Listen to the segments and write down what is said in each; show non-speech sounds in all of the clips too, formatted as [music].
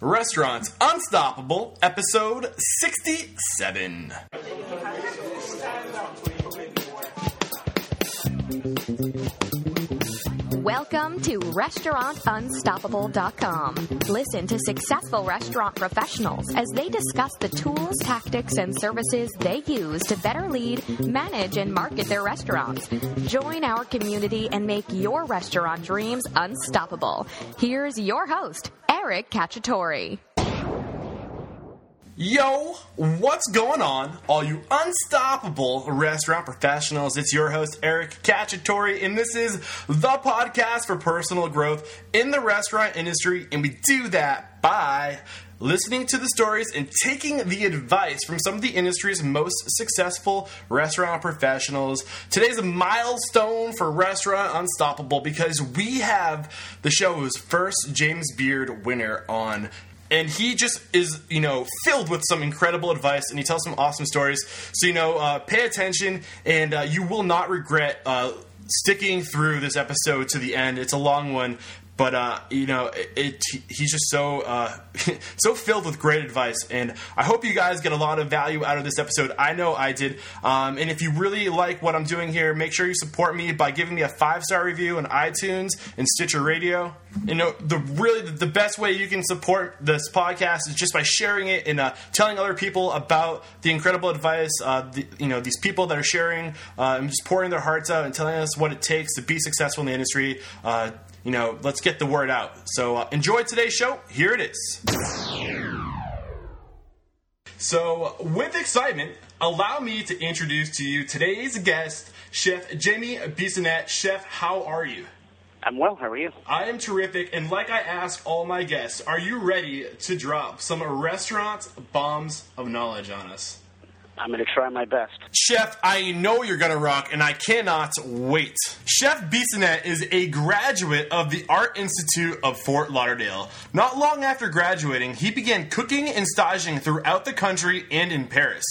Restaurants Unstoppable, episode 67. Welcome to RestaurantUnstoppable.com. Listen to successful restaurant professionals as they discuss the tools, tactics, and services they use to better lead, manage, and market their restaurants. Join our community and make your restaurant dreams unstoppable. Here's your host, Eric Cacciatore. Yo, what's going on, all you unstoppable restaurant professionals? It's your host, Eric Cacciatore, and this is the podcast for personal growth in the restaurant industry, and we do that by listening to the stories and taking the advice from some of the industry's most successful restaurant professionals. Today's a milestone for Restaurant Unstoppable because we have the show's first James Beard winner on. And he just is you know filled with some incredible advice and he tells some awesome stories. So you know uh, pay attention and uh, you will not regret uh, sticking through this episode to the end. It's a long one but uh, you know, it, it, he's just so uh, [laughs] so filled with great advice, and I hope you guys get a lot of value out of this episode. I know I did. Um, and if you really like what I'm doing here, make sure you support me by giving me a five star review on iTunes and Stitcher Radio. You know, the really the best way you can support this podcast is just by sharing it and uh, telling other people about the incredible advice. Uh, the, you know, these people that are sharing uh, and just pouring their hearts out and telling us what it takes to be successful in the industry uh, you know, let's get the word out. So uh, enjoy today's show. Here it is. So, with excitement, allow me to introduce to you today's guest, Chef Jamie Bissonnette. Chef, how are you? I'm well. How are you? I am terrific. And like I ask all my guests, are you ready to drop some restaurant bombs of knowledge on us? I'm going to try my best. Chef, I know you're going to rock, and I cannot wait. Chef Bissonnette is a graduate of the Art Institute of Fort Lauderdale. Not long after graduating, he began cooking and staging throughout the country and in Paris.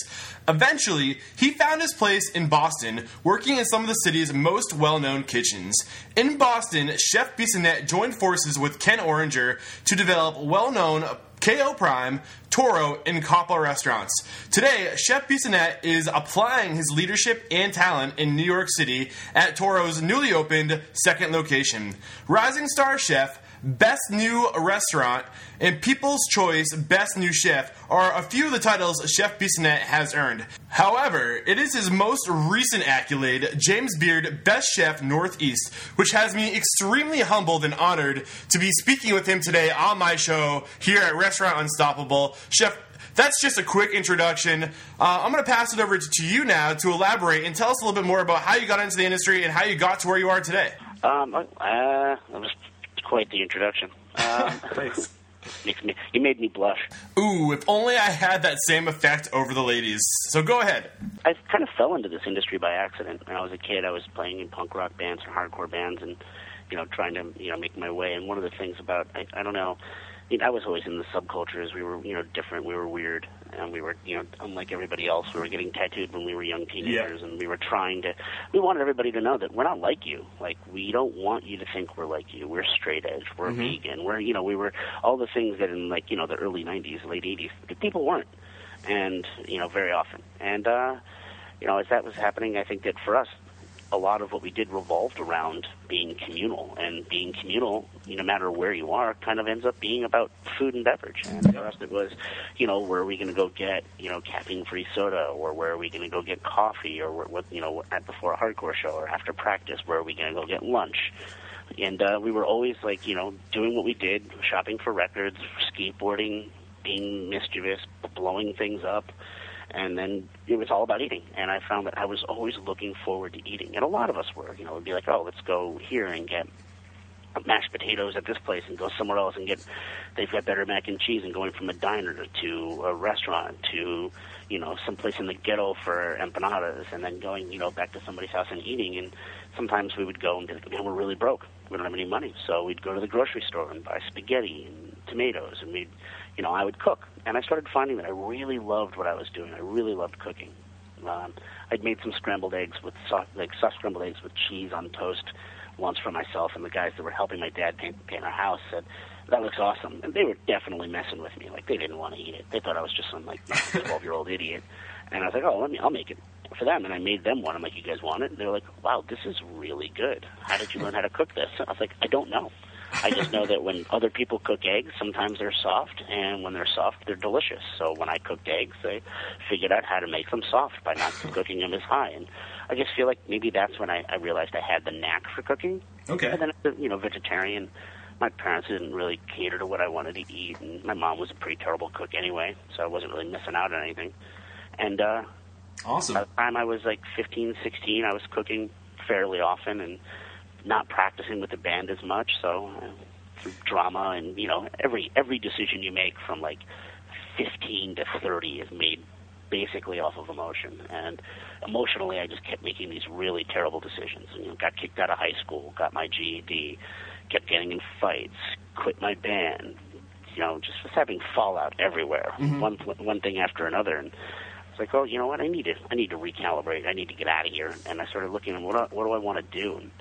Eventually, he found his place in Boston, working in some of the city's most well known kitchens. In Boston, Chef Bissonnette joined forces with Ken Oringer to develop well known KO Prime, Toro, in Coppa restaurants. Today, Chef Bissonnette is applying his leadership and talent in New York City at Toro's newly opened second location. Rising Star Chef Best New Restaurant, and People's Choice Best New Chef are a few of the titles Chef Bissonnette has earned. However, it is his most recent accolade, James Beard Best Chef Northeast, which has me extremely humbled and honored to be speaking with him today on my show here at Restaurant Unstoppable. Chef, that's just a quick introduction. Uh, I'm going to pass it over to, you now to elaborate and tell us a little bit more about how you got into the industry and how you got to where you are today. Um, uh, I was quite the introduction. Um, [laughs] Thanks. Me, you made me blush. Ooh, if only I had that same effect over the ladies. So go ahead. I kind of fell into this industry by accident. When I was a kid, I was playing in punk rock bands and hardcore bands, and you know, trying to you know make my way. And one of the things about I, I don't know, I, mean, I was always in the subcultures. We were you know different. We were weird, and we were you know unlike everybody else. We were getting tattooed when we were young teenagers, Yeah. and we were trying to. We wanted everybody to know that we're not like you. Like we don't want you to think we're like you. We're straight edge. We're vegan. We're you know we were all the things that in like you know the early '90s, late '80s, people weren't, and you know very often. And uh, you know as that was happening, I think that for us a lot of what we did revolved around being communal, and being communal, no matter where you are, kind of ends up being about food and beverage. And us, it was, you know, where are we going to go get, you know, caffeine-free soda, or where are we going to go get coffee, or what, you know, at before a hardcore show, or after practice, where are we going to go get lunch? And uh, we were always like, you know, doing what we did, shopping for records, skateboarding, being mischievous, blowing things up and then it was all about eating. And I found that I was always looking forward to eating, and a lot of us were. You know, it'd be like, oh, let's go here and get mashed potatoes at this place, and go somewhere else and get. They've got better mac and cheese, and going from a diner to a restaurant to, you know, someplace in the ghetto for empanadas, and then going, you know, back to somebody's house and eating. And sometimes we would go and be like, man, we're really broke. We don't have any money, so we'd go to the grocery store and buy spaghetti and tomatoes, and we'd you know, I would cook. And I started finding that I really loved what I was doing. I really loved cooking. Um, I'd made some scrambled eggs with soft, like soft scrambled eggs with cheese on toast once for myself, and the guys that were helping my dad paint, paint our house said, that looks awesome. And they were definitely messing with me. Like they didn't want to eat it. They thought I was just some like [laughs] twelve year old idiot. And I was like, oh, let me, I'll make it for them. And I made them one. I'm like, you guys want it? And they're like, wow, this is really good. How did you learn how to cook this? I was like, I don't know. I just know that when other people cook eggs, sometimes they're soft, and when they're soft, they're delicious. So when I cooked eggs, I figured out how to make them soft by not [laughs] cooking them as high. And I just feel like maybe that's when I, I realized I had the knack for cooking. Okay. And then, you know, vegetarian. My parents didn't really cater to what I wanted to eat, and my mom was a pretty terrible cook anyway, so I wasn't really missing out on anything. And uh, Awesome. by the time I was like 15, 16, I was cooking fairly often and not practicing with the band as much. So uh, through drama and you know every every decision you make from like 15 to 30 is made basically off of emotion. And emotionally, I just kept making these really terrible decisions. And, you know, got kicked out of high school, got my GED, kept getting in fights, quit my band. You know, just was having fallout everywhere, one one thing after another. And it's like, oh, you know what? I need to I need to recalibrate. I need to get out of here. And I started looking at what do, what do I want to do. And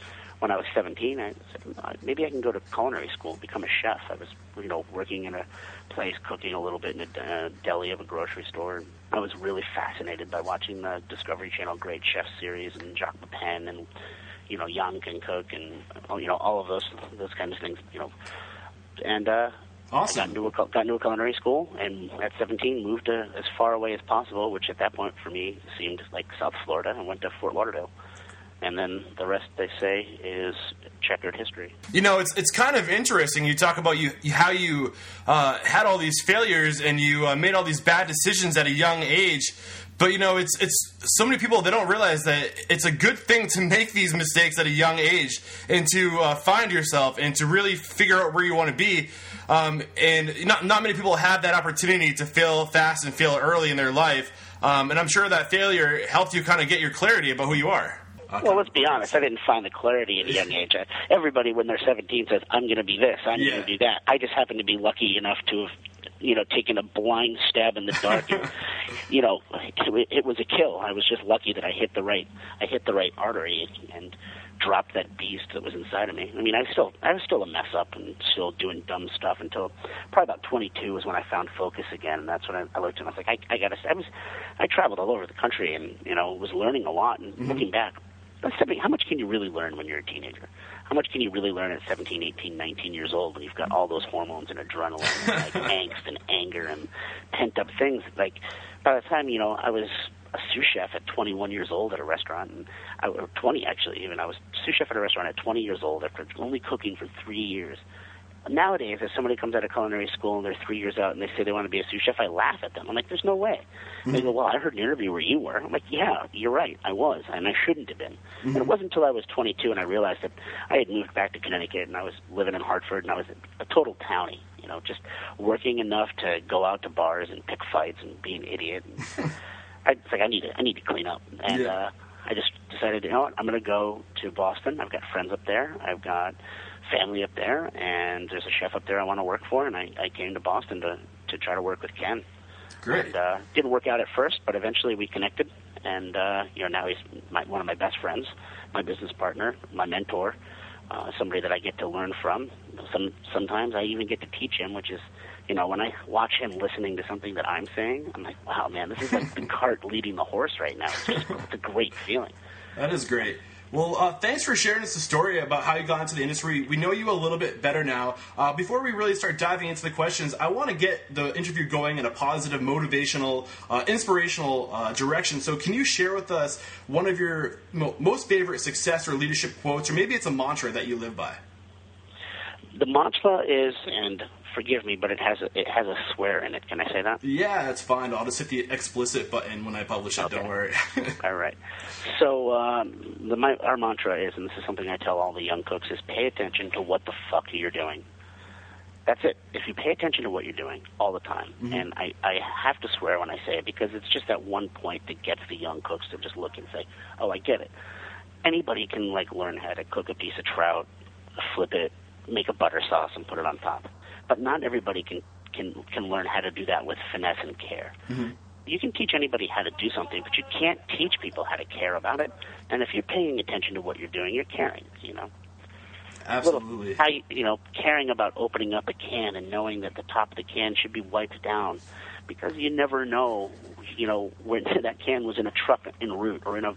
when I was 17, I said "Uh, maybe I can go to culinary school, become a chef. I was you know working in a place, cooking a little bit in a uh, deli of a grocery store. I was really fascinated by watching the Discovery Channel Great Chef series and Jacques Pepin and you know Yan can cook and oh, you know all of those those kinds of things. You know, and uh, I got Awesome. into a got into a culinary school, and at 17 moved to as far away as possible, which at that point for me seemed like South Florida, and went to Fort Lauderdale. And then the rest, they say, is checkered history. You know, it's it's kind of interesting. You talk about you how you uh, had all these failures and you uh, made all these bad decisions at a young age. But you know, it's it's so many people they don't realize that it's a good thing to make these mistakes at a young age and to uh, find yourself and to really figure out where you want to be. Um, and not not many people have that opportunity to fail fast and fail early in their life. Um, and I'm sure that failure helped you kind of get your clarity about who you are. Well, let's be honest. I didn't find the clarity at a young age. Everybody, when they're 17, says, "I'm going to be this. I'm Yeah. going to do that." I just happened to be lucky enough to have, you know, taken a blind stab in the dark. and, [laughs] you know, it, it was a kill. I was just lucky that I hit the right. I hit the right artery and, and dropped that beast that was inside of me. I mean, I still, I was still a mess up and still doing dumb stuff until probably about 22 was when I found focus again, and that's when I, I looked and I was like, I, I got to. I was, I traveled all over the country and you know was learning a lot. And mm-hmm. looking back, that's something. How much can you really learn when you're a teenager? How much can you really learn at 17, 18, 19 years old when you've got all those hormones and adrenaline, and like [laughs] angst and anger and pent up things? Like by the time you know I was a sous chef at 21 years old at a restaurant, and I, or 20 actually, even I was sous chef at a restaurant at 20 years old after only cooking for three years. Nowadays, if somebody comes out of culinary school and they're three years out and they say they want to be a sous chef, I laugh at them. I'm like, there's no way. They go, well, I heard an interview where you were. I'm like, yeah, you're right. I was, and I shouldn't have been. And it wasn't until I was 22 and I realized that I had moved back to Connecticut and I was living in Hartford and I was a total townie, you know, just working enough to go out to bars and pick fights and be an idiot. And [laughs] I, it's like I need to, I need to clean up. And Yeah. uh, I just decided, you know what, I'm going to go to Boston. I've got friends up there. I've got family up there, and there's a chef up there I want to work for. And I, I came to Boston to to try to work with Ken. Great. And uh, didn't work out at first, but eventually we connected, and uh, you know now he's my, one of my best friends, my business partner, my mentor, uh, somebody that I get to learn from. Some sometimes I even get to teach him, which is, you know, when I watch him listening to something that I'm saying, I'm like, wow, man, this is like the [laughs] cart leading the horse right now. It's just it's a great feeling. That is great. Well, uh, thanks for sharing us a story about how you got into the industry. We know you a little bit better now. Uh, before we really start diving into the questions, I want to get the interview going in a positive, motivational, uh, inspirational uh, direction. So, can you share with us one of your mo- most favorite success or leadership quotes, or maybe it's a mantra that you live by? The mantra is, and forgive me, but it has a, it has a swear in it. Can I say that? Yeah, that's fine. I'll just hit the explicit button when I publish it. Don't worry. [laughs] All right. So um, the, my, our mantra is, and this is something I tell all the young cooks, is pay attention to what the fuck you're doing. That's it. If you pay attention to what you're doing all the time, and I, I have to swear when I say it because it's just that one point that gets the young cooks to just look and say, "Oh, I get it." Anybody can like learn how to cook a piece of trout, flip it, make a butter sauce, and put it on top. But not everybody can can can learn how to do that with finesse and care mm-hmm. you can teach anybody how to do something, but you can't teach people how to care about it. And if you're paying attention to what you're doing, you're caring, you know. absolutely. Little, how you, you know, caring about opening up a can and knowing that the top of the can should be wiped down, because you never know, you know, when [laughs] that can was in a truck en route or in a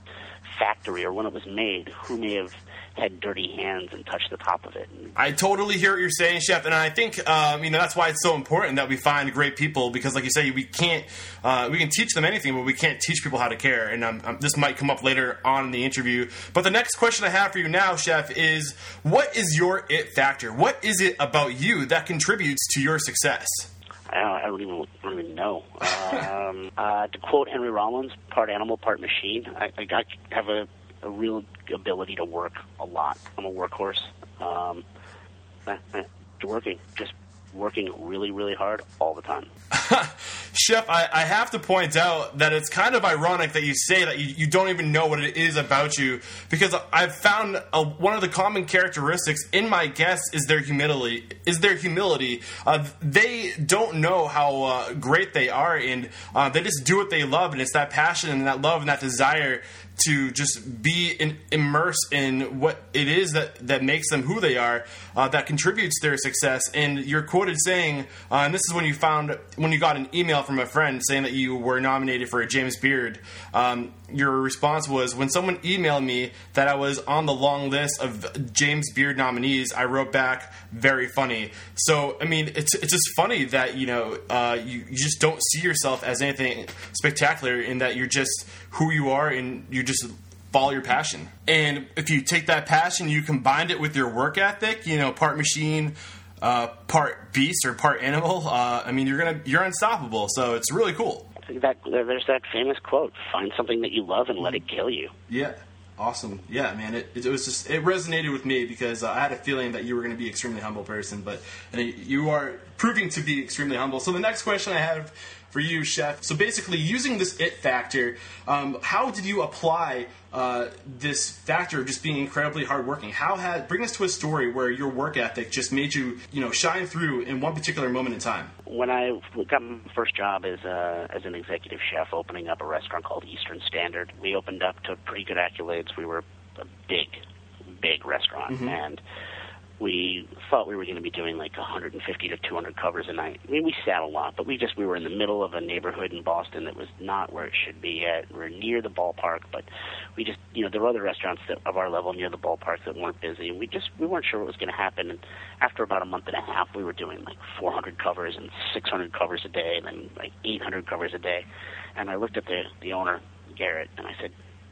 factory or when it was made, who may have had dirty hands and touched the top of it. I totally hear what you're saying, Chef, and I think um, you know that's why it's so important that we find great people because, like you say, we can't uh, we can teach them anything, but we can't teach people how to care. And um, um, this might come up later on in the interview. But the next question I have for you now, Chef, is what is your it factor? What is it about you that contributes to your success? I don't, I don't even know. um, [laughs] uh, to quote Henry Rollins, "Part animal, part machine." I, I got have a, a real ability to work a lot. I'm a workhorse. Um, working, just working really, really hard all the time. [laughs] [laughs] Chef, I, I, have to point out that it's kind of ironic that you say that you, you don't even know what it is about you because I've found a, one of the common characteristics in my guests is their humility. Is their humility? Uh, they don't know how uh, great they are, and uh, they just do what they love, and it's that passion and that love and that desire to just be in, immersed in what it is that, that makes them who they are, uh, that contributes to their success. And you're quoted saying, uh, and this is when you found when you got an email from a friend saying that you were nominated for a James Beard. Um, your response was, when someone emailed me that I was on the long list of James Beard nominees, I wrote back, very funny. So, I mean, it's, it's just funny that, you know, uh, you, you just don't see yourself as anything spectacular in that you're just who you are and you just follow your passion. And if you take that passion, you combine it with your work ethic, you know, part machine, uh, part beast or part animal. Uh, I mean, you're gonna you're unstoppable. So it's really cool. That there's that famous quote: "Find something that you love and let it kill you." Yeah. Awesome. Yeah, man. It, it, was just it resonated with me because uh, I had a feeling that you were going to be an extremely humble person, but you are proving to be extremely humble. So the next question I have for you, chef. So basically, using this it factor, um, how did you apply uh, this factor of just being incredibly hardworking? How had bring us to a story where your work ethic just made you, you know, shine through in one particular moment in time? When I got my first job as a, as an executive chef, opening up a restaurant called Eastern Standard, we opened up to pretty good accolades. We were a big, big restaurant, mm-hmm. and we thought we were going to be doing like 150 to 200 covers a night. I mean, we sat a lot, but we just we were in the middle of a neighborhood in Boston that was not where it should be at. We're near the ballpark, but we just you know there were other restaurants that, of our level near the ballpark that weren't busy, and we just we weren't sure what was going to happen. And after about a month and a half, we were doing like 400 covers and 600 covers a day, and then like 800 covers a day. And I looked at the the owner Garrett, and I said,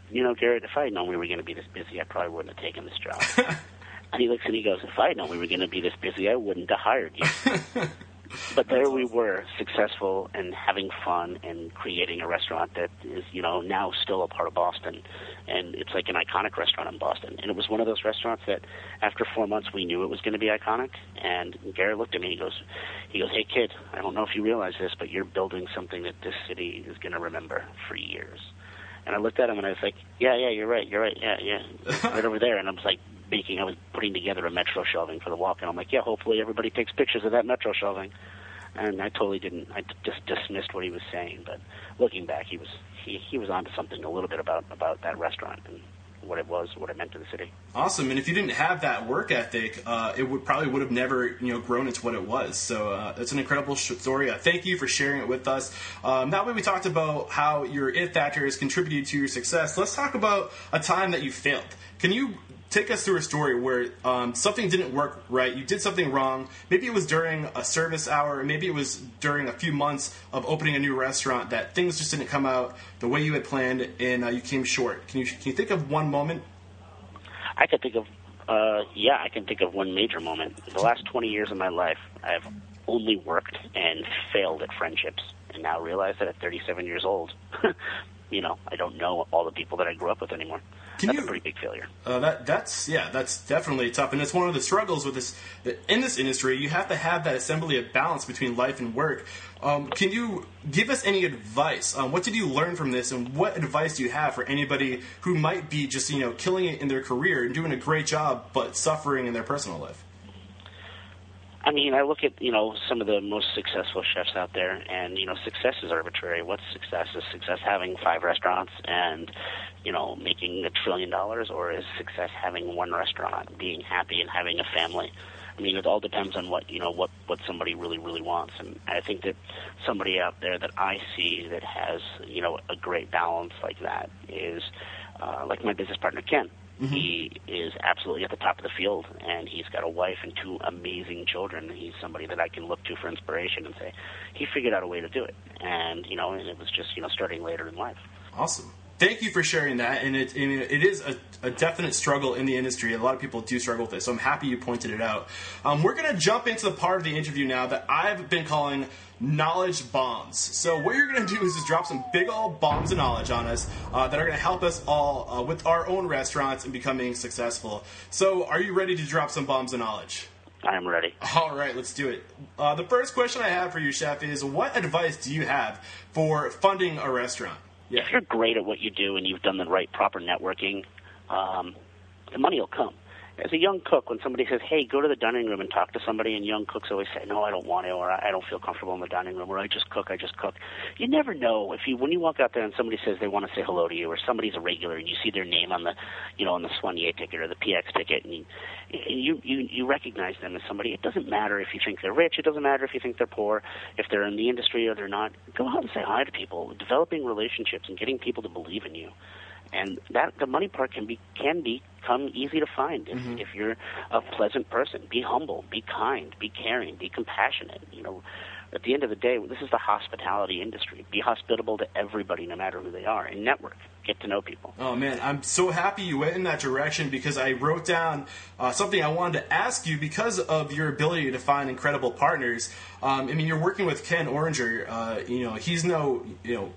you know, Garrett, if I had known we were going to be this busy, I probably wouldn't have taken this job. [laughs] And he looks and he goes, "If I had known we were going to be this busy, I wouldn't have hired you." [laughs] but there we were, successful and having fun and creating a restaurant that is, you know, now still a part of Boston, and it's like an iconic restaurant in Boston. And it was one of those restaurants that, after four months, we knew it was going to be iconic. And Garrett looked at me. And he goes, he goes, "Hey kid, I don't know if you realize this, but you're building something that this city is going to remember for years." And I looked at him and I was like, "Yeah, yeah, you're right, you're right, yeah, yeah, [laughs] right over there." And I was like, making, I was putting together a metro shelving for the walk, and I'm like, yeah, hopefully everybody takes pictures of that metro shelving. And I totally didn't. I just dismissed what he was saying. But looking back, he was he he was onto something a little bit about about that restaurant and what it was, what it meant to the city. Awesome. And if you didn't have that work ethic, uh, it would probably would have never you know grown into what it was. So uh, it's an incredible story. Uh, thank you for sharing it with us. Um, that way, we talked about how your it factor has contributed to your success. Let's talk about a time that you failed. Can you take us through a story where um, something didn't work right. You did something wrong. Maybe it was during a service hour. Maybe it was during a few months of opening a new restaurant that things just didn't come out the way you had planned, and uh, you came short. Can you can you think of one moment? I can think of uh, yeah, I can think of one major moment. The last twenty years of my life, I've only worked and failed at friendships, and now realize that at 37 years old, [laughs] you know, I don't know all the people that I grew up with anymore. Can that's you, a pretty big failure. Uh, that that's yeah, that's definitely tough, and it's one of the struggles with this in this industry. You have to have that assembly of balance between life and work. Um, can you give us any advice? Um, what did you learn from this, and what advice do you have for anybody who might be just you know killing it in their career and doing a great job, but suffering in their personal life? I mean, I look at you know some of the most successful chefs out there, and you know, success is arbitrary. What's success? Is success having five restaurants and you know making a trillion dollars, or is success having one restaurant, being happy, and having a family? I mean, it all depends on what you know what what somebody really really wants, and I think that somebody out there that I see that has you know a great balance like that is uh, like my business partner Ken. Mm-hmm. He is absolutely at the top of the field, and he's got a wife and two amazing children. He's somebody that I can look to for inspiration and say, he figured out a way to do it, and you know, and it was just you know starting later in life. Awesome. Thank you for sharing that, and it, it is a, a, definite struggle in the industry. A lot of people do struggle with this, so I'm happy you pointed it out. Um, we're going to jump into the part of the interview now that I've been calling knowledge bombs. So what you're going to do is just drop some big old bombs of knowledge on us uh, that are going to help us all uh, with our own restaurants and becoming successful. So are you ready to drop some bombs of knowledge? I'm ready. All right, let's do it. Uh, the first question I have for you, chef, is what advice do you have for funding a restaurant? Yeah. If you're great at what you do and you've done the right proper networking, um, the money will come as a young cook, when somebody says, "Hey, go to the dining room and talk to somebody," and young cooks always say, "No, I don't want to," or "I don't feel comfortable in the dining room," or "I just cook, I just cook." You never know if you when you walk out there and somebody says they want to say hello to you, or somebody's a regular and you see their name on the, you know, on the soigné ticket or the PX ticket, and you, you you you recognize them as somebody. It doesn't matter if you think they're rich. It doesn't matter if you think they're poor. If they're in the industry or they're not, go out and say hi to people. Developing relationships and getting people to believe in you and that the money part can be can become easy to find if, mm-hmm. if you're a pleasant person. Be humble, be kind, be caring, be compassionate. You know, at the end of the day, this is the hospitality industry. Be hospitable to everybody, no matter who they are, and network. Get to know people. Oh man, I'm so happy you went in that direction because I wrote down uh, something I wanted to ask you because of your ability to find incredible partners. Um, I mean, you're working with Ken Oringer. Uh, you know, he's no you know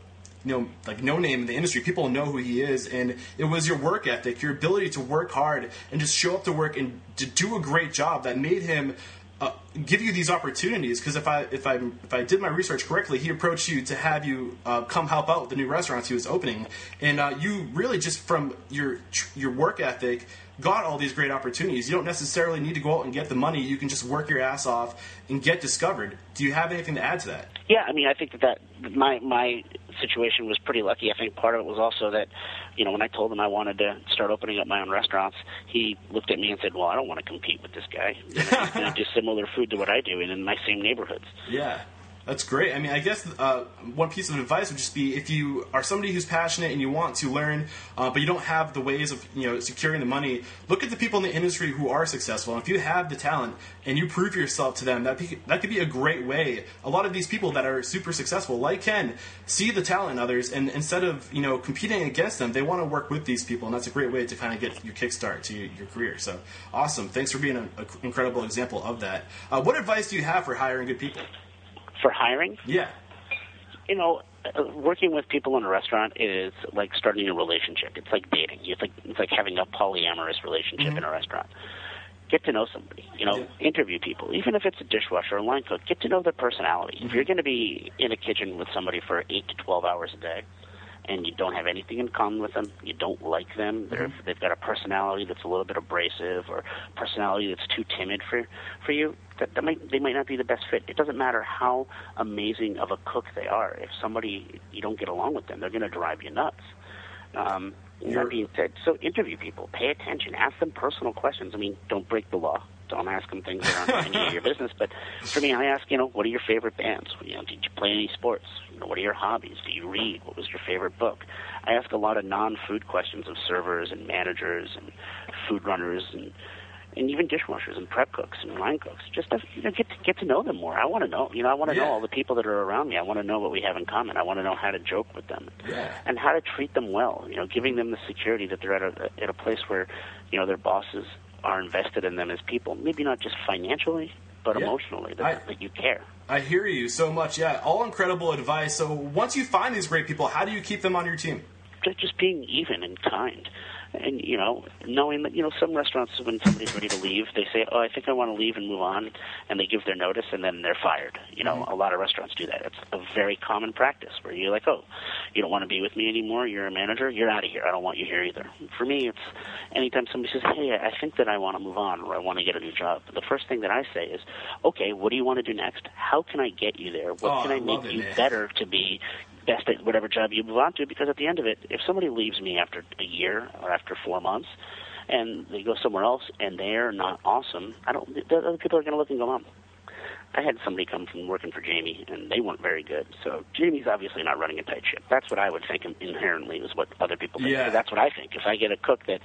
you know, like no name in the industry. People know who he is, and it was your work ethic, your ability to work hard and just show up to work and to do a great job that made him uh, give you these opportunities. Because if I if I if I did my research correctly, he approached you to have you uh, come help out with the new restaurants he was opening, and uh, you really just from your your work ethic got all these great opportunities. You don't necessarily need to go out and get the money. You can just work your ass off and get discovered. Do you have anything to add to that? Yeah, I mean, I think that, that my my situation was pretty lucky. I think part of it was also that, you know, when I told him I wanted to start opening up my own restaurants, he looked at me and said, "Well, I don't want to compete with this guy. You know, he's going [laughs] to do similar food to what I do and in my same neighborhoods." Yeah. That's great. I mean, I guess uh, one piece of advice would just be if you are somebody who's passionate and you want to learn, uh, but you don't have the ways of you know securing the money. Look at the people in the industry who are successful. And if you have the talent and you prove yourself to them, that be, that could be a great way. A lot of these people that are super successful, like Ken, see the talent in others, and instead of you know competing against them, they want to work with these people, and that's a great way to kind of get your kickstart to your career. So awesome! Thanks for being an incredible example of that. Uh, what advice do you have for hiring good people? For hiring. Yeah. You know, uh, working with people in a restaurant is like starting a relationship. It's like dating. It's like it's like having a polyamorous relationship mm-hmm. in a restaurant. Get to know somebody. You know, yeah. interview people. Even if it's a dishwasher or a line cook, get to know their personality. Mm-hmm. If you're going to be in a kitchen with somebody for eight to twelve hours a day, and you don't have anything in common with them, you don't like them, they're, mm-hmm. they've got a personality that's a little bit abrasive or personality that's too timid for for you, that, that might they might not be the best fit. It doesn't matter how amazing of a cook they are. If somebody you don't get along with them, they're going to drive you nuts. Um, that being said, so interview people, pay attention, ask them personal questions. I mean, don't break the law. Don't ask them things that aren't any of your business. But for me, I ask, you know, what are your favorite bands? You know, did you play any sports? You know, what are your hobbies? Do you read? What was your favorite book? I ask a lot of non-food questions of servers and managers and food runners and and even dishwashers and prep cooks and line cooks. Just to you know, get to get to know them more. I want to know. You know, I want to yeah. know all the people that are around me. I want to know what we have in common. I want to know how to joke with them yeah. and how to treat them well. You know, giving them the security that they're at a at a place where you know their bosses are invested in them as people. Maybe not just financially, but yeah. emotionally. That, I, that you care. I hear you so much. Yeah, all incredible advice. So once you find these great people, how do you keep them on your team? Just being even and kind and you know, knowing that you know some restaurants when somebody's ready to leave, they say, "Oh, I think I want to leave and move on," and they give their notice, and then they're fired. You know, mm-hmm. a lot of restaurants do that. It's a very common practice where you're like, "Oh, you don't want to be with me anymore. You're a manager. You're out of here. I don't want you here either." For me, it's anytime somebody says, "Hey, I think that I want to move on or I want to get a new job," the first thing that I say is, "Okay, what do you want to do next? How can I get you there? What Oh, can I I make it, you man. better to be best at whatever job you move on to because at the end of it, if somebody leaves me after a year or after four months and they go somewhere else and they're not awesome, I don't. The other people are going to look and go, "Mom." I had somebody come from working for Jamie, and they weren't very good. So Jamie's obviously not running a tight ship. That's what I would think inherently is what other people think. Yeah. That's what I think. If I get a cook that,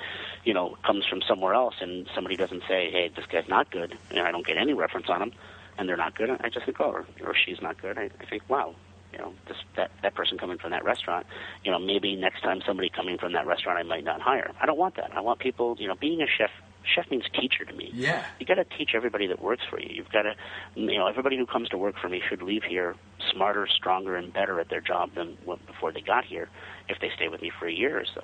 you know, comes from somewhere else, and somebody doesn't say, "Hey, this guy's not good," and I don't get any reference on him, and they're not good, I just think, "Oh," or, or she's not good. I, I think, "Wow." You know, this, that that person coming from that restaurant, you know, maybe next time somebody coming from that restaurant I might not hire. I don't want that. I want people, you know, being a chef. Chef means teacher to me Yeah. you got to teach everybody that works for you. You've got to, you know, everybody who comes to work for me should leave here smarter, stronger, and better at their job than what, before they got here. If they stay with me for a year or so.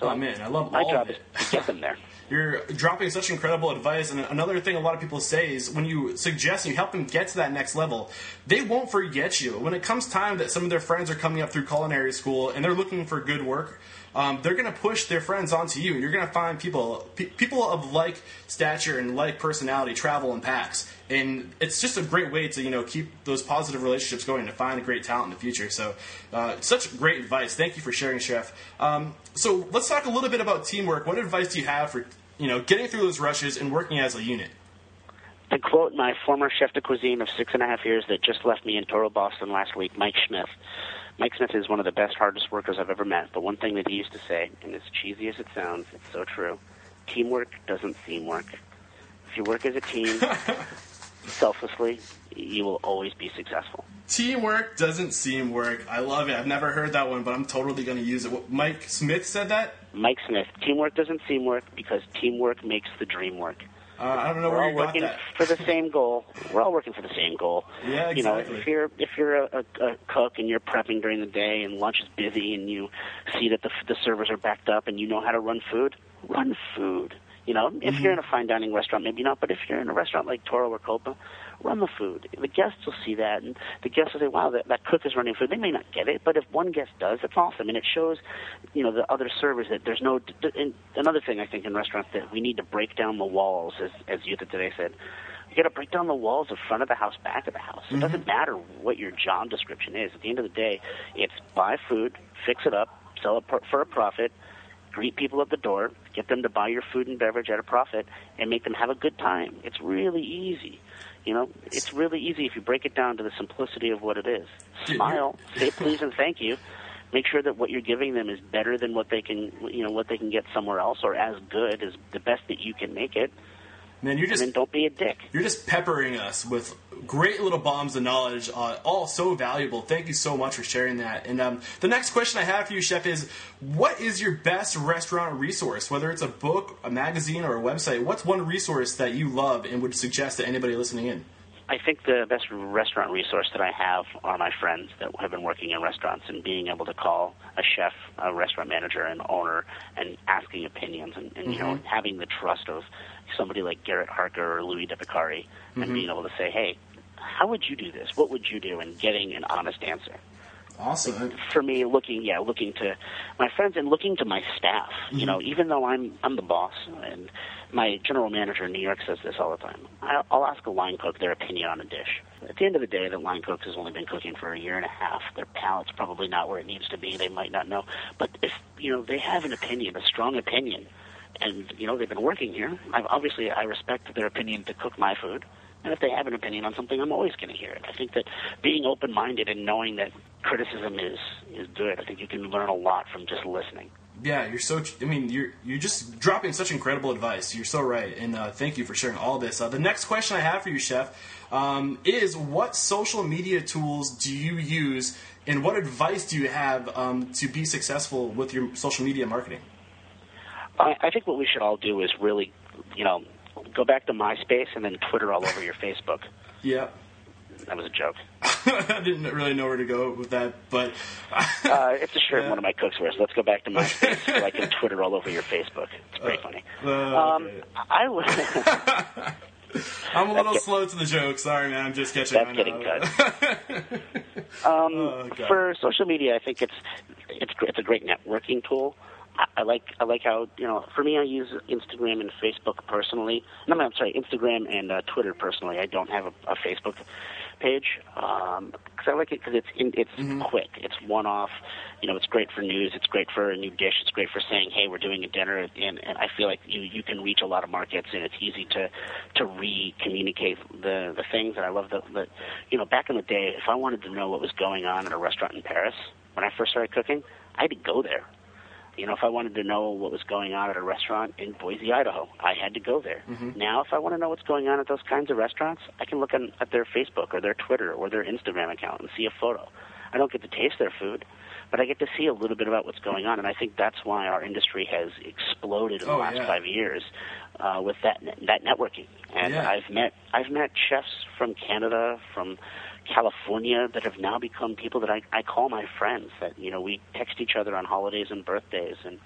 So I'm Oh, man, I love my all job of is it. to get them there. [laughs] You're dropping such incredible advice, and another thing a lot of people say is when you suggest and you help them get to that next level, they won't forget you. When it comes time that some of their friends are coming up through culinary school and they're looking for good work, um, they're going to push their friends onto you. And you're going to find people pe- people of like stature and like personality travel in packs, and it's just a great way to you know keep those positive relationships going to find a great talent in the future. So, uh, such great advice. Thank you for sharing, Chef. Um, so let's talk a little bit about teamwork. What advice do you have for you know getting through those rushes and working as a unit? To quote my former chef de cuisine of six and a half years that just left me in Toro, Boston last week, Mike Smith. Mike Smith is one of the best, hardest workers I've ever met. But one thing that he used to say, and as cheesy as it sounds, it's so true teamwork doesn't seem work. If you work as a team, [laughs] selflessly, you will always be successful. Teamwork doesn't seem work. I love it. I've never heard that one, but I'm totally going to use it. What, Mike Smith said that. Mike Smith, teamwork doesn't seem work because teamwork makes the dream work. Uh, I don't know We're where all you got working for the same goal. We're all working for the same goal. [laughs] Yeah, exactly. You know, if you're if you're a, a, a cook and you're prepping during the day and lunch is busy and you see that the the servers are backed up and you know how to run food, run food. You know, if Mm-hmm. you're in a fine dining restaurant, maybe not, but if you're in a restaurant like Toro or Coppa, run the food. The guests will see that, and the guests will say, "Wow, that, that cook is running food." They may not get it, but if one guest does, it's awesome, and it shows, you know, the other servers that there's no. And another thing I think in restaurants that we need to break down the walls, as as of today said. You got to break down the walls of front of the house, back of the house. It doesn't mm-hmm. matter what your job description is. At the end of the day, it's buy food, fix it up, sell it for a profit, greet people at the door, get them to buy your food and beverage at a profit, and make them have a good time. It's really easy. You know, it's really easy if you break it down to the simplicity of what it is. Smile, say please and thank you. Make sure that what you're giving them is better than what they can, you know, what they can get somewhere else, or as good as the best that you can make it. Man, you're And then just don't be a dick. you're just peppering us with great little bombs of knowledge, uh, all so valuable. Thank you so much for sharing that. And um, the next question I have for you, Chef, is what is your best restaurant resource? Whether it's a book, a magazine, or a website, what's one resource that you love and would suggest to anybody listening in? I think the best restaurant resource that I have are my friends that have been working in restaurants and being able to call a chef, a restaurant manager, an owner, and asking opinions and, and you know mm-hmm. having the trust of somebody like Garrett Harker or Louis DiBiccari and mm-hmm. being able to say, hey, how would you do this? What would you do? And getting an honest answer Awesome. for me looking yeah looking to my friends and looking to my staff. You mm-hmm. know even though i'm i'm the boss and my general manager in new york says this all the time I'll, I'll ask a line cook their opinion on a dish. At the end of the day the line cook has only been cooking for a year and a half. Their palate's probably not where it needs to be. They might not know. But if you know they have an opinion a strong opinion and you know they've been working here I've, obviously i respect their opinion to cook my food. And if they have an opinion on something, I'm always going to hear it. I think that being open-minded and knowing that criticism is is good. I think you can learn a lot from just listening. Yeah, you're so. I mean, you're you're just dropping such incredible advice. You're so right, and uh, thank you for sharing all this. Uh, the next question I have for you, Chef, um, is what social media tools do you use, and what advice do you have um, to be successful with your social media marketing? I, I think what we should all do is really, you know, go back to MySpace and then Twitter all over your Facebook. [laughs] Yeah. that was a joke. [laughs] I didn't really know where to go with that, but uh, it's a shirt [laughs] yeah. one of my cooks wears. Let's go back to my face, so I can [laughs] Twitter all over your Facebook. It's pretty uh, funny. Uh, um, okay. I was. I'm a little slow to the joke. Sorry, man. I'm just catching. That's getting cut. um, oh, for social media, I think it's it's it's a great networking tool. I, I like I like how you know for me I use Instagram and Facebook personally. No, I'm sorry, Instagram and uh, Twitter personally. I don't have a, a Facebook page because um, I like it because it's in, it's mm-hmm. quick. It's one off. You know, it's great for news. It's great for a new dish. It's great for saying, "Hey, we're doing a dinner," and, and I feel like you you can reach a lot of markets, and it's easy to to re-communicate the the things. And I love that. that you know, back in the day, if I wanted to know what was going on at a restaurant in Paris when I first started cooking, I had to go there. You know, if I wanted to know what was going on at a restaurant in Boise, Idaho, I had to go there. Mm-hmm. Now, if I want to know what's going on at those kinds of restaurants, I can look on, at their Facebook or their Twitter or their Instagram account and see a photo. I don't get to taste their food, but I get to see a little bit about what's going on, and I think that's why our industry has exploded in the oh, last yeah. five years uh, with that that networking. And yeah. I've met I've met chefs from Canada, from California that have now become people that I, I call my friends. That you know we text each other on holidays and birthdays and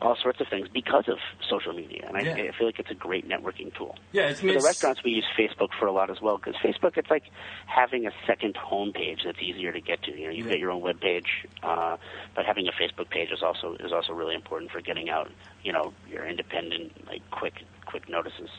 all sorts of things because of social media, and I, yeah. I feel like it's a great networking tool. Yeah, it's for the restaurants we use Facebook for a lot as well because Facebook it's like having a second home page that's easier to get to. You know, you've yeah. got your own web page, uh, but having a Facebook page is also is also really important for getting out. You know, your independent like quick quick notices.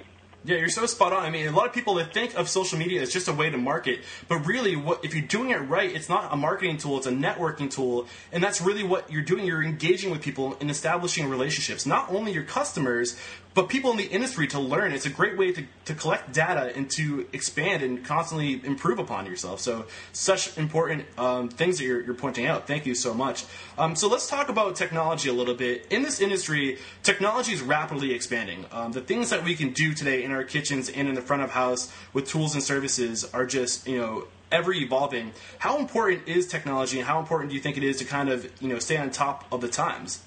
Yeah, you're so spot on. I mean, a lot of people that think of social media as just a way to market, but really, what if you're doing it right? It's not a marketing tool; it's a networking tool, and that's really what you're doing. You're engaging with people and establishing relationships, not only your customers, but people in the industry to learn. It's a great way to, to collect data and to expand and constantly improve upon yourself. So, such important um, things that you're, you're, pointing out. Thank you so much. Um, so, let's talk about technology a little bit. In this industry, technology is rapidly expanding. Um, the things that we can do today in our kitchens and in the front of house with tools and services are just, you know, ever evolving. How important is technology and how important do you think it is to kind of, you know, stay on top of the times?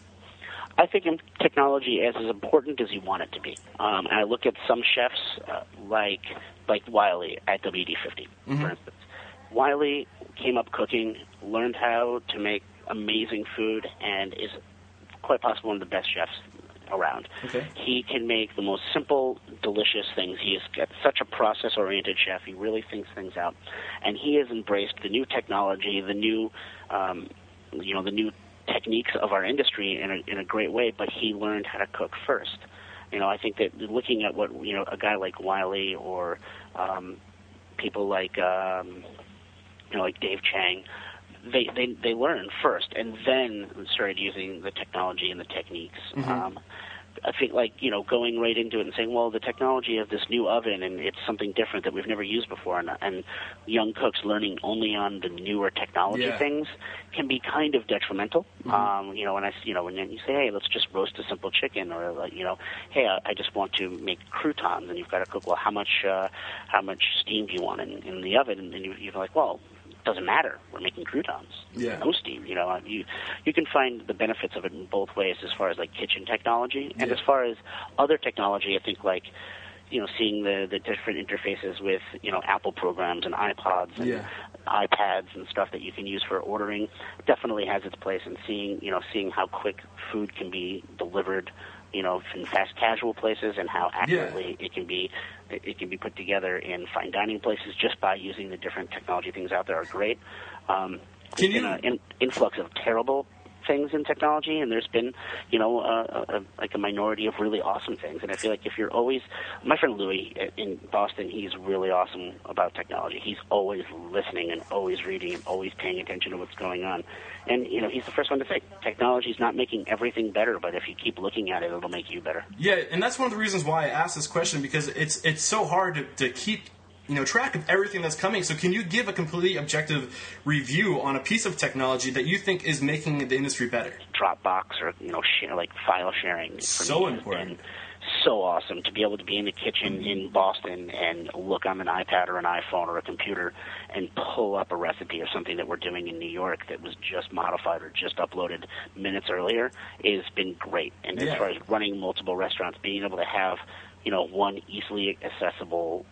I think technology is as important as you want it to be. Um, I look at some chefs uh, like like Wylie at WD50, mm-hmm. for instance. Wylie came up cooking, learned how to make amazing food, and is quite possibly one of the best chefs around. Okay. He can make the most simple, delicious things. He is such a process-oriented chef. He really thinks things out, and he has embraced the new technology, the new, um, you know, the new techniques of our industry in a, in a great way, but he learned how to cook first. You know, I think that looking at what you know, a guy like Wylie or um, people like um, you know, like Dave Chang, they they they learned first and then started using the technology and the techniques. Mm-hmm. Um, I think like you know going right into it and saying, well, the technology of this new oven and it's something different that we've never used before, and, and young cooks learning only on the newer technology yeah. things can be kind of detrimental. Mm-hmm. Um, you know, when I you know when you say, hey, let's just roast a simple chicken, or like you know, hey, I, I just want to make croutons, and you've got to cook. Well, how much uh, how much steam do you want in, in the oven? And then you, you're like, well, doesn't matter. We're making croutons. Yeah. No steam. You know, you you can find the benefits of it in both ways, as far as like kitchen technology, and yeah. as far as other technology. I think like you know, seeing the the different interfaces with you know Apple programs and iPods and yeah. iPads and stuff that you can use for ordering definitely has its place. And seeing you know seeing how quick food can be delivered you know, in fast casual places and how accurately yeah. it can be it can be put together in fine dining places just by using the different technology things out there are great. Um, can you... an in, influx of terrible things in technology, and there's been, you know, uh, a, like a minority of really awesome things. And I feel like if you're always, my friend Louis in Boston, he's really awesome about technology. He's always listening and always reading and always paying attention to what's going on. And you know, he's the first one to say technology's not making everything better, but if you keep looking at it, it'll make you better. Yeah, and that's one of the reasons why I asked this question because it's it's so hard to, to keep you know track of everything that's coming. So can you give a completely objective review on a piece of technology that you think is making the industry better? Dropbox or you know share, like file sharing. so important. So awesome to be able to be in the kitchen in Boston and look on an iPad or an iPhone or a computer and pull up a recipe or something that we're doing in New York that was just modified or just uploaded minutes earlier has been great. And yeah. as far as running multiple restaurants, being able to have you know one easily accessible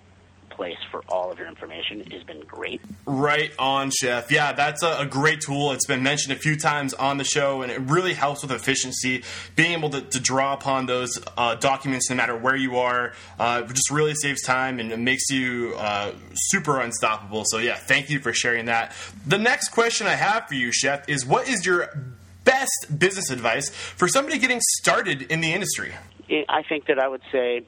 place for all of your information has been great. Right on, Chef. Yeah, that's a, a, great tool. It's been mentioned a few times on the show, and it really helps with efficiency. Being able to, to draw upon those uh, documents no matter where you are uh, just really saves time and it makes you uh, super unstoppable. So, yeah, thank you for sharing that. The next question I have for you, Chef, is what is your best business advice for somebody getting started in the industry? I think that I would say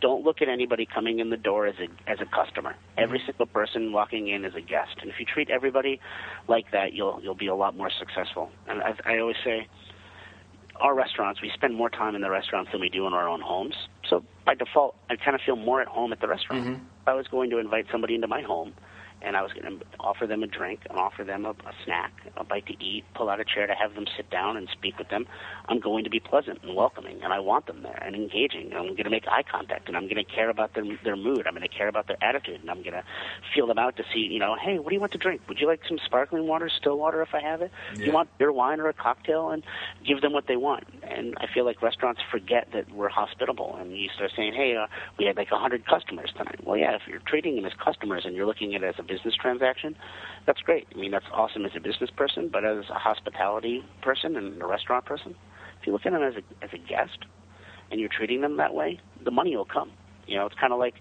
don't look at anybody coming in the door as a as a customer. Every mm-hmm. single person walking in is a guest, and if you treat everybody like that, you'll you'll be a lot more successful. And I, I always say, our restaurants, we spend more time in the restaurants than we do in our own homes. So by default, I kind of feel more at home at the restaurant. Mm-hmm. If I was going to invite somebody into my home, and I was going to offer them a drink and offer them a, a snack, a bite to eat, pull out a chair to have them sit down and speak with them. I'm going to be pleasant and welcoming, and I want them there and engaging. And I'm going to make eye contact, and I'm going to care about their their mood. I'm going to care about their attitude, and I'm going to feel them out to see, you know, hey, what do you want to drink? Would you like some sparkling water, still water if I have it? Yeah. You want beer, wine, or a cocktail? And give them what they want. And I feel like restaurants forget that we're hospitable, and you start saying, hey, uh, we had like a hundred customers tonight. Well, yeah, if you're treating them as customers and you're looking at it as a business transaction, that's great. I mean, that's awesome as a business person, but as a hospitality person and a restaurant person, if you look at them as a as a guest and you're treating them that way, the money will come. You know, it's kind of like,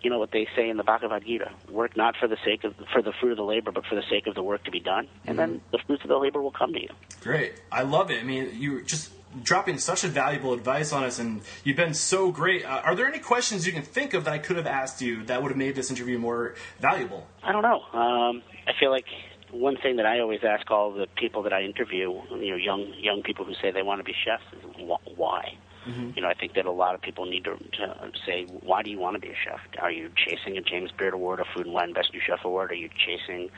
you know, what they say in the Bhagavad Gita: work not for the sake of for the fruit of the labor, but for the sake of the work to be done, and mm-hmm. then the fruits of the labor will come to you. Great, I love it. I mean, you just dropping such a valuable advice on us, and you've been so great. Uh, are there any questions you can think of that I could have asked you that would have made this interview more valuable? I don't know. Um, I feel like one thing that I always ask all the people that I interview, you know, young young people who say they want to be chefs, is why. Mm-hmm. You know, I think that a lot of people need to, to say, why do you want to be a chef? Are you chasing a James Beard Award, a Food and Wine Best New Chef Award? Are you chasing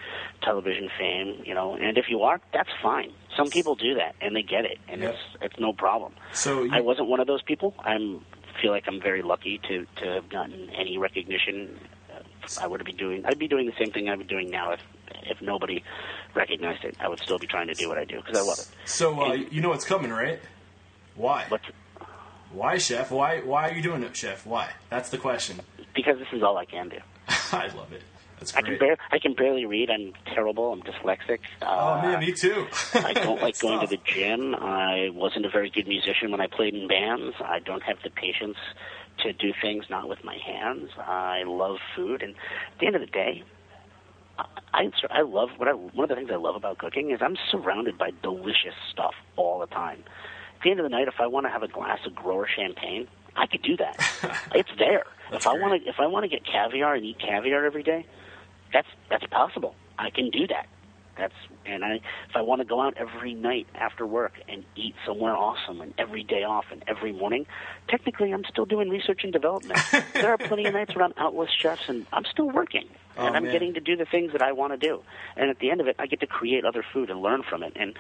television fame? You know, and if you are, that's fine. Some people do that and they get it, and it's it's no problem. So you... I wasn't one of those people. I'm feel like I'm very lucky to to have gotten any recognition. I would be doing. I'd be doing the same thing I'd be doing now if if nobody recognized it. I would still be trying to do what I do because I love it. So uh, and, you know what's coming, right? Why? What's, why, chef? Why? Why are you doing it, chef? Why? That's the question. Because this is all I can do. [laughs] I love it. That's great. I can, bar- I can barely read. I'm terrible. I'm dyslexic. Uh, oh man, me too. [laughs] I don't like [laughs] going tough. to the gym. I wasn't a very good musician when I played in bands. I don't have the patience to do things not with my hands. I love food, and at the end of the day, I I love what I one of the things I love about cooking is I'm surrounded by delicious stuff all the time the end of the night, if I want to have a glass of grower champagne, I could do that. [laughs] it's there. if I want to, if I want to get caviar and eat caviar every day, that's that's possible. I can do that. That's and I if I want to go out every night after work and eat somewhere awesome and every day off and every morning, technically I'm still doing research and development. [laughs] there are plenty of nights where I'm out with chefs and I'm still working oh, and I'm man. getting to do the things that I want to do. And at the end of it, I get to create other food and learn from it. And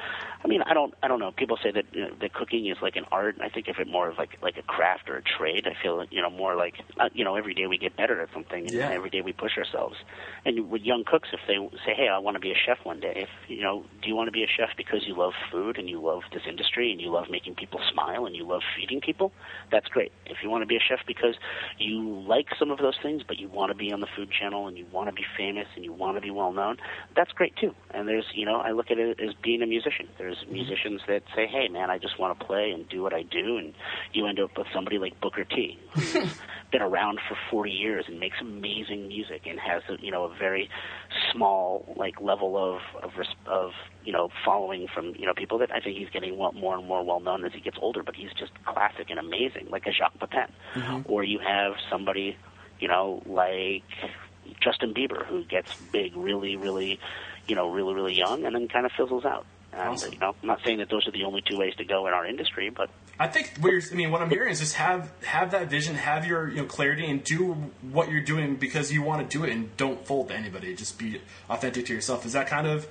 I mean, I don't, I don't know. People say that you know, that cooking is like an art. I think of it more of like like a craft or a trade. I feel you know more like uh, you know every day we get better at something, and yeah. every day we push ourselves. And with young cooks, if they say, "Hey, I want to be a chef one day," if you know, do you want to be a chef because you love food and you love this industry and you love making people smile and you love feeding people? That's great. If you want to be a chef because you like some of those things, but you want to be on the Food Channel and you want to be famous and you want to be well known, that's great too. And there's, you know, I look at it as being a musician. There's mm-hmm. musicians that say, "Hey, man, I just want to play and do what I do," and you end up with somebody like Booker T, who's [laughs] been around for 40 years and makes amazing music and has, a, you know, a very small like level of of of you know following from you know people that I think he's getting more and more well known as he gets older. But he's just classic and amazing, like a Jacques Pepin. Mm-hmm. Or you have somebody, you know, like Justin Bieber, who gets big really, really, you know, really, really young, and then kind of fizzles out. And awesome. you know, I'm not saying that those are the only two ways to go in our industry, but I think what you're, I mean, what I'm hearing is just have have that vision, have your you know clarity, and do what you're doing because you want to do it, and don't fold to anybody. Just be authentic to yourself. Is that kind of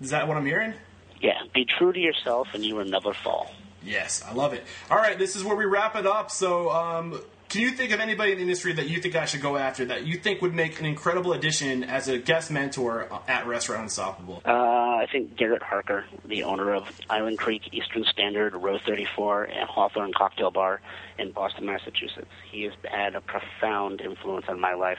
is that what I'm hearing? Yeah, be true to yourself, and you will never fall. Yes, I love it. All right, this is where we wrap it up. So, um, can you think of anybody in the industry that you think I should go after that you think would make an incredible addition as a guest mentor at Restaurant Unstoppable? Uh, I think Garrett Harker, the owner of Island Creek Eastern Standard, Row 34, and Hawthorne Cocktail Bar in Boston, Massachusetts. He has had a profound influence on my life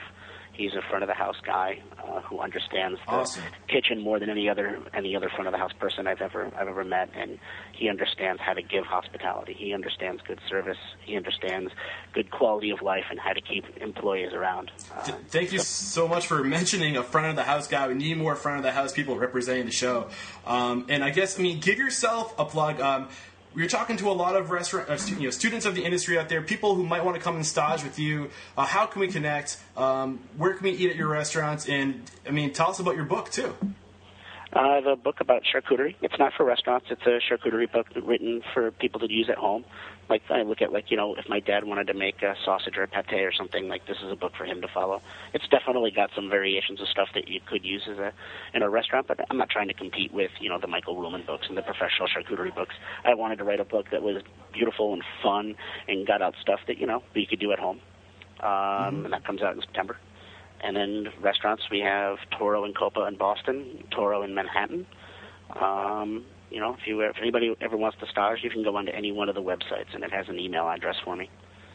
He's a front of the house guy uh, who understands the Awesome. kitchen more than any other any other front of the house person I've ever I've ever met, and he understands how to give hospitality. He understands good service. He understands good quality of life and how to keep employees around. Uh, Th- Thank you so much for mentioning a front of the house guy. We need more front of the house people representing the show. Um, and I guess, I mean, give yourself a plug. Um, you're talking to a lot of restaurant, uh, you know, students of the industry out there, people who might want to come and stage with you. Uh, how can we connect? Um, where can we eat at your restaurants? And I mean, tell us about your book too. I have a book about charcuterie. It's not for restaurants. It's a charcuterie book written for people to use at home. Like I look at like you know if my dad wanted to make a sausage or a pate or something like this is a book for him to follow. It's definitely got some variations of stuff that you could use as a in a restaurant, but I'm not trying to compete with you know the Michael Ruhlman books and the professional charcuterie books. I wanted to write a book that was beautiful and fun and got out stuff that you know that you could do at home. Um, And that comes out in September. And then restaurants, we have Toro and Coppa in Boston, Toro in Manhattan. Um, you know, if you if anybody ever wants to stage, you can go onto any one of the websites, and it has an email address for me.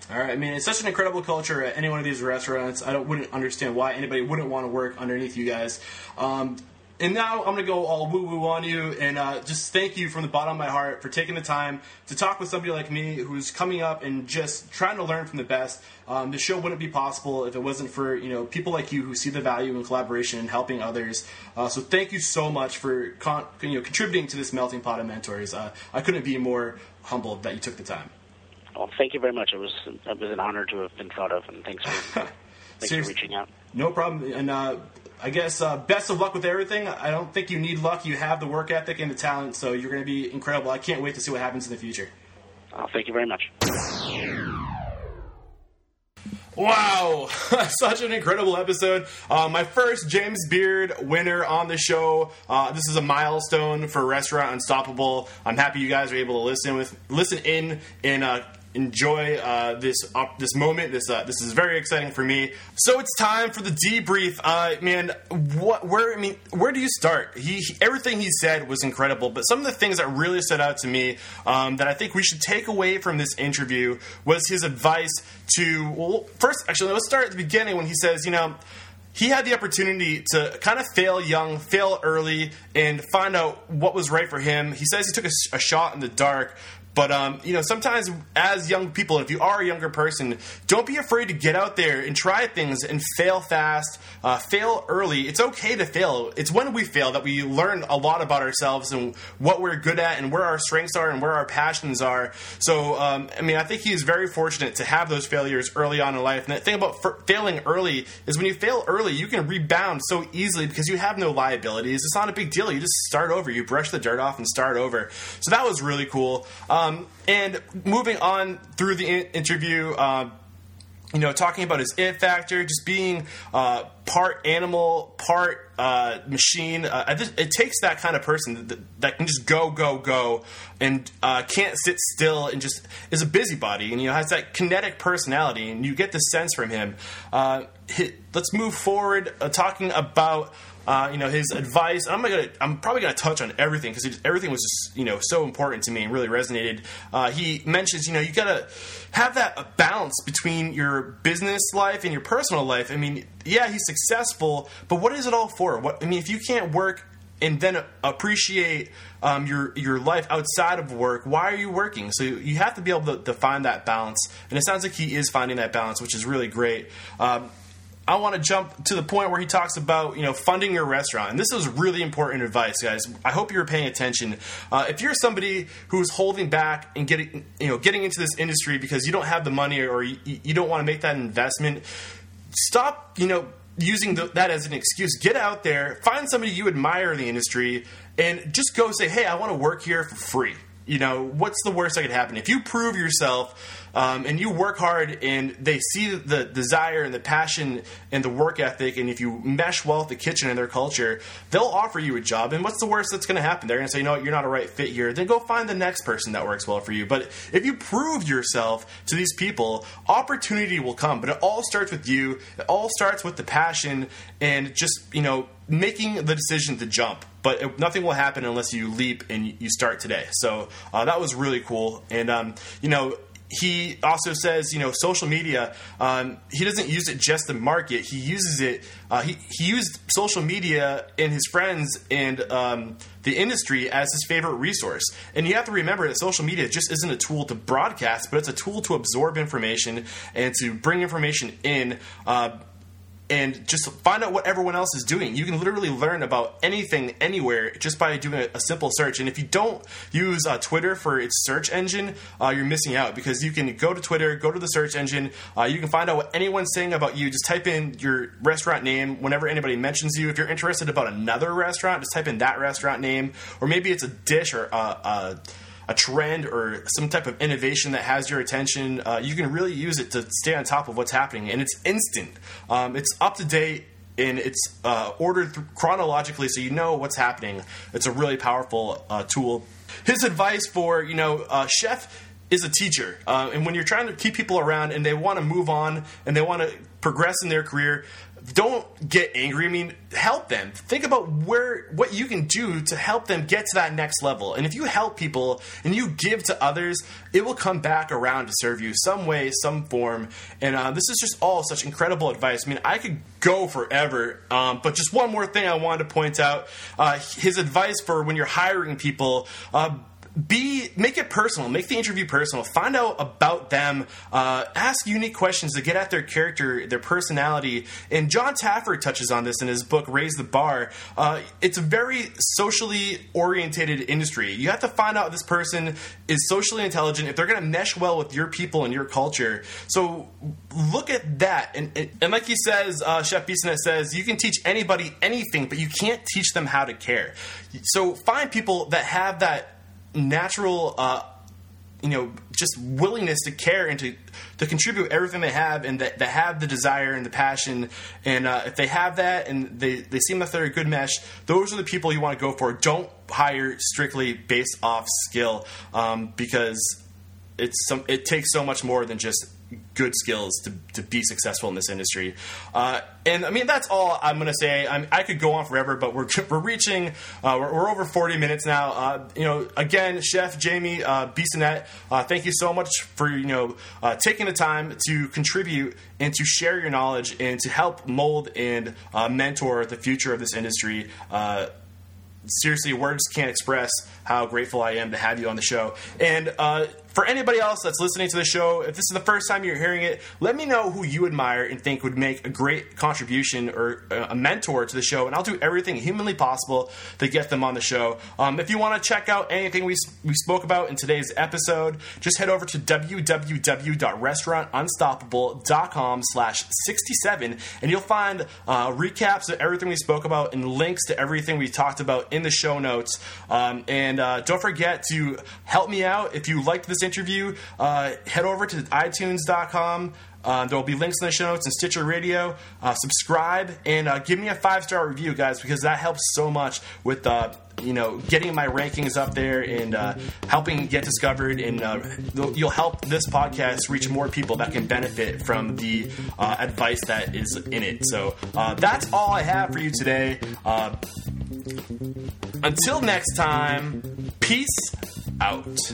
All right. I mean, it's such an incredible culture at any one of these restaurants. I don't, wouldn't understand why anybody wouldn't want to work underneath you guys. Um, and now I'm going to go all woo woo on you and uh, just thank you from the bottom of my heart for taking the time to talk with somebody like me who's coming up and just trying to learn from the best. Um, the show wouldn't be possible if it wasn't for you know people like you who see the value in collaboration and helping others. Uh, so thank you so much for con- you know contributing to this melting pot of mentors. Uh, I couldn't be more humbled that you took the time. Well, thank you very much. It was it was an honor to have been thought of, and thanks for [laughs] thanks for reaching out. No problem. And uh, I guess uh, best of luck with everything. I don't think you need luck. You have the work ethic and the talent, so you're going to be incredible. I can't wait to see what happens in the future. Uh, thank you very much. Wow, [laughs] such an incredible episode. Uh, my first James Beard winner on the show. Uh, this is a milestone for Restaurant Unstoppable. I'm happy you guys are able to listen with listen in and uh, enjoy uh, this op- this moment. This uh, this is very exciting for me. So it's time for the debrief. Uh, man, what where I mean, where do you start? He, he- everything he said was incredible, but some of the things that really stood out to me um, that I think we should take away from this interview was his advice to well, first actually let's start at the beginning when he says, you know he had the opportunity to kind of fail young, fail early, and find out what was right for him. He says he took a, a shot in the dark. But um, you know, sometimes as young people, if you are a younger person, don't be afraid to get out there and try things and fail fast, uh, fail early. It's okay to fail. It's when we fail that we learn a lot about ourselves and what we're good at and where our strengths are and where our passions are. So, um, I mean, I think he is very fortunate to have those failures early on in life. And the thing about f- failing early is when you fail early, you can rebound so easily because you have no liabilities. It's not a big deal. You just start over. You brush the dirt off and start over. So that was really cool. Um, and moving on through the in- interview, um, you know, talking about his it factor, just being uh, part animal, part uh, machine. Uh, it takes that kind of person that, that can just go, go, go, and uh, can't sit still, and just is a busybody, and you know has that kinetic personality, and you get the sense from him. Uh, hi- let's move forward, uh, talking about. Uh, you know his advice. I'm gonna. I'm probably gonna touch on everything because everything was just you know so important to me and really resonated. Uh, he mentions you know you gotta have that balance between your business life and your personal life. I mean, yeah, he's successful, but what is it all for? What I mean, if you can't work and then appreciate um, your your life outside of work, why are you working? So you have to be able to, to find that balance, and it sounds like he is finding that balance, which is really great. Um, I want to jump to the point where he talks about you know funding your restaurant, and this is really important advice, guys. I hope you're paying attention. Uh, if you're somebody who's holding back and getting you know getting into this industry because you don't have the money or you, you don't want to make that investment, stop you know using the, that as an excuse. Get out there, find somebody you admire in the industry, and just go say, "Hey, I want to work here for free." You know, what's the worst that could happen? If you prove yourself um, and you work hard and they see the desire and the passion and the work ethic, and if you mesh well with the kitchen and their culture, they'll offer you a job. And what's the worst that's going to happen? They're going to say, you know you're not a right fit here. Then go find the next person that works well for you. But if you prove yourself to these people, opportunity will come. But it all starts with you, it all starts with the passion and just, you know, making the decision to jump. But nothing will happen unless you leap and you start today. So uh, that was really cool. And, um, you know, he also says, you know, social media. Um, he doesn't use it just to market. He uses it. Uh, he he used social media and his friends and um, the industry as his favorite resource. And you have to remember that social media just isn't a tool to broadcast, but it's a tool to absorb information and to bring information in. Uh, and just find out what everyone else is doing. You can literally learn about anything anywhere just by doing a, simple search. And if you don't use uh, Twitter for its search engine, uh, you're missing out because you can go to Twitter, go to the search engine, uh, you can find out what anyone's saying about you. Just type in your restaurant name whenever anybody mentions you. If you're interested about another restaurant, just type in that restaurant name, or maybe it's a dish or a uh, uh, a trend or some type of innovation that has your attention, uh, you can really use it to stay on top of what's happening. And it's instant. Um, it's up to date and it's uh, ordered th- chronologically, so you know what's happening. It's a really powerful uh, tool. His advice for you know uh, chef is a teacher, uh, and when you're trying to keep people around and they want to move on and they want to progress in their career, don't get angry. I mean, help them. Think about where what you can do to help them get to that next level. And if you help people and you give to others, it will come back around to serve you some way, some form. And uh, this is just all such incredible advice. I mean, I could go forever, um, but just one more thing I wanted to point out: uh, his advice for when you're hiring people. Uh, be make it personal make the interview personal find out about them uh, ask unique questions to get at their character their personality. And Jon Taffer touches on this in his book raise the bar. Uh, it's a very socially orientated industry. You have to find out this person is socially intelligent if they're going to mesh well with your people and your culture. So look at that. And, and like he says uh, chef Bissonnette says you can teach anybody anything but you can't teach them how to care. So find people that have that natural uh, you know just willingness to care and to to contribute everything they have and that they have the desire and the passion. And uh, if they have that and they they seem like they're a good mesh those are the people you want to go for. Don't hire strictly based off skill um, because it's some it takes so much more than just good skills to, to be successful in this industry. Uh, and I mean, that's all I'm going to say. I'm, i could go on forever, but we're, [laughs] we're reaching, uh, we're, we're, over 40 minutes now. Uh, you know, again, Chef Jamie uh, Bissonnette, uh, thank you so much for, you know, uh, taking the time to contribute and to share your knowledge and to help mold and uh, mentor the future of this industry seriously, words can't express how grateful I am to have you on the show. And for anybody else that's listening to the show, if this is the first time you're hearing it, let me know who you admire and think would make a great contribution or a mentor to the show, and I'll do everything humanly possible to get them on the show. Um, if you want to check out anything we, we spoke about in today's episode, just head over to www.restaurantunstoppable.com slash 67, and you'll find uh, recaps of everything we spoke about and links to everything we talked about in the show notes. Um, and uh, don't forget to help me out if you liked this interview, uh, head over to iTunes.com. Uh, there will be links in the show notes and Stitcher Radio. Uh, subscribe and uh, give me a five star review, guys, because that helps so much with uh, you know getting my rankings up there and uh, helping get discovered. And uh, you'll help this podcast reach more people that can benefit from the advice that is in it. So that's all I have for you today. until next time, peace out.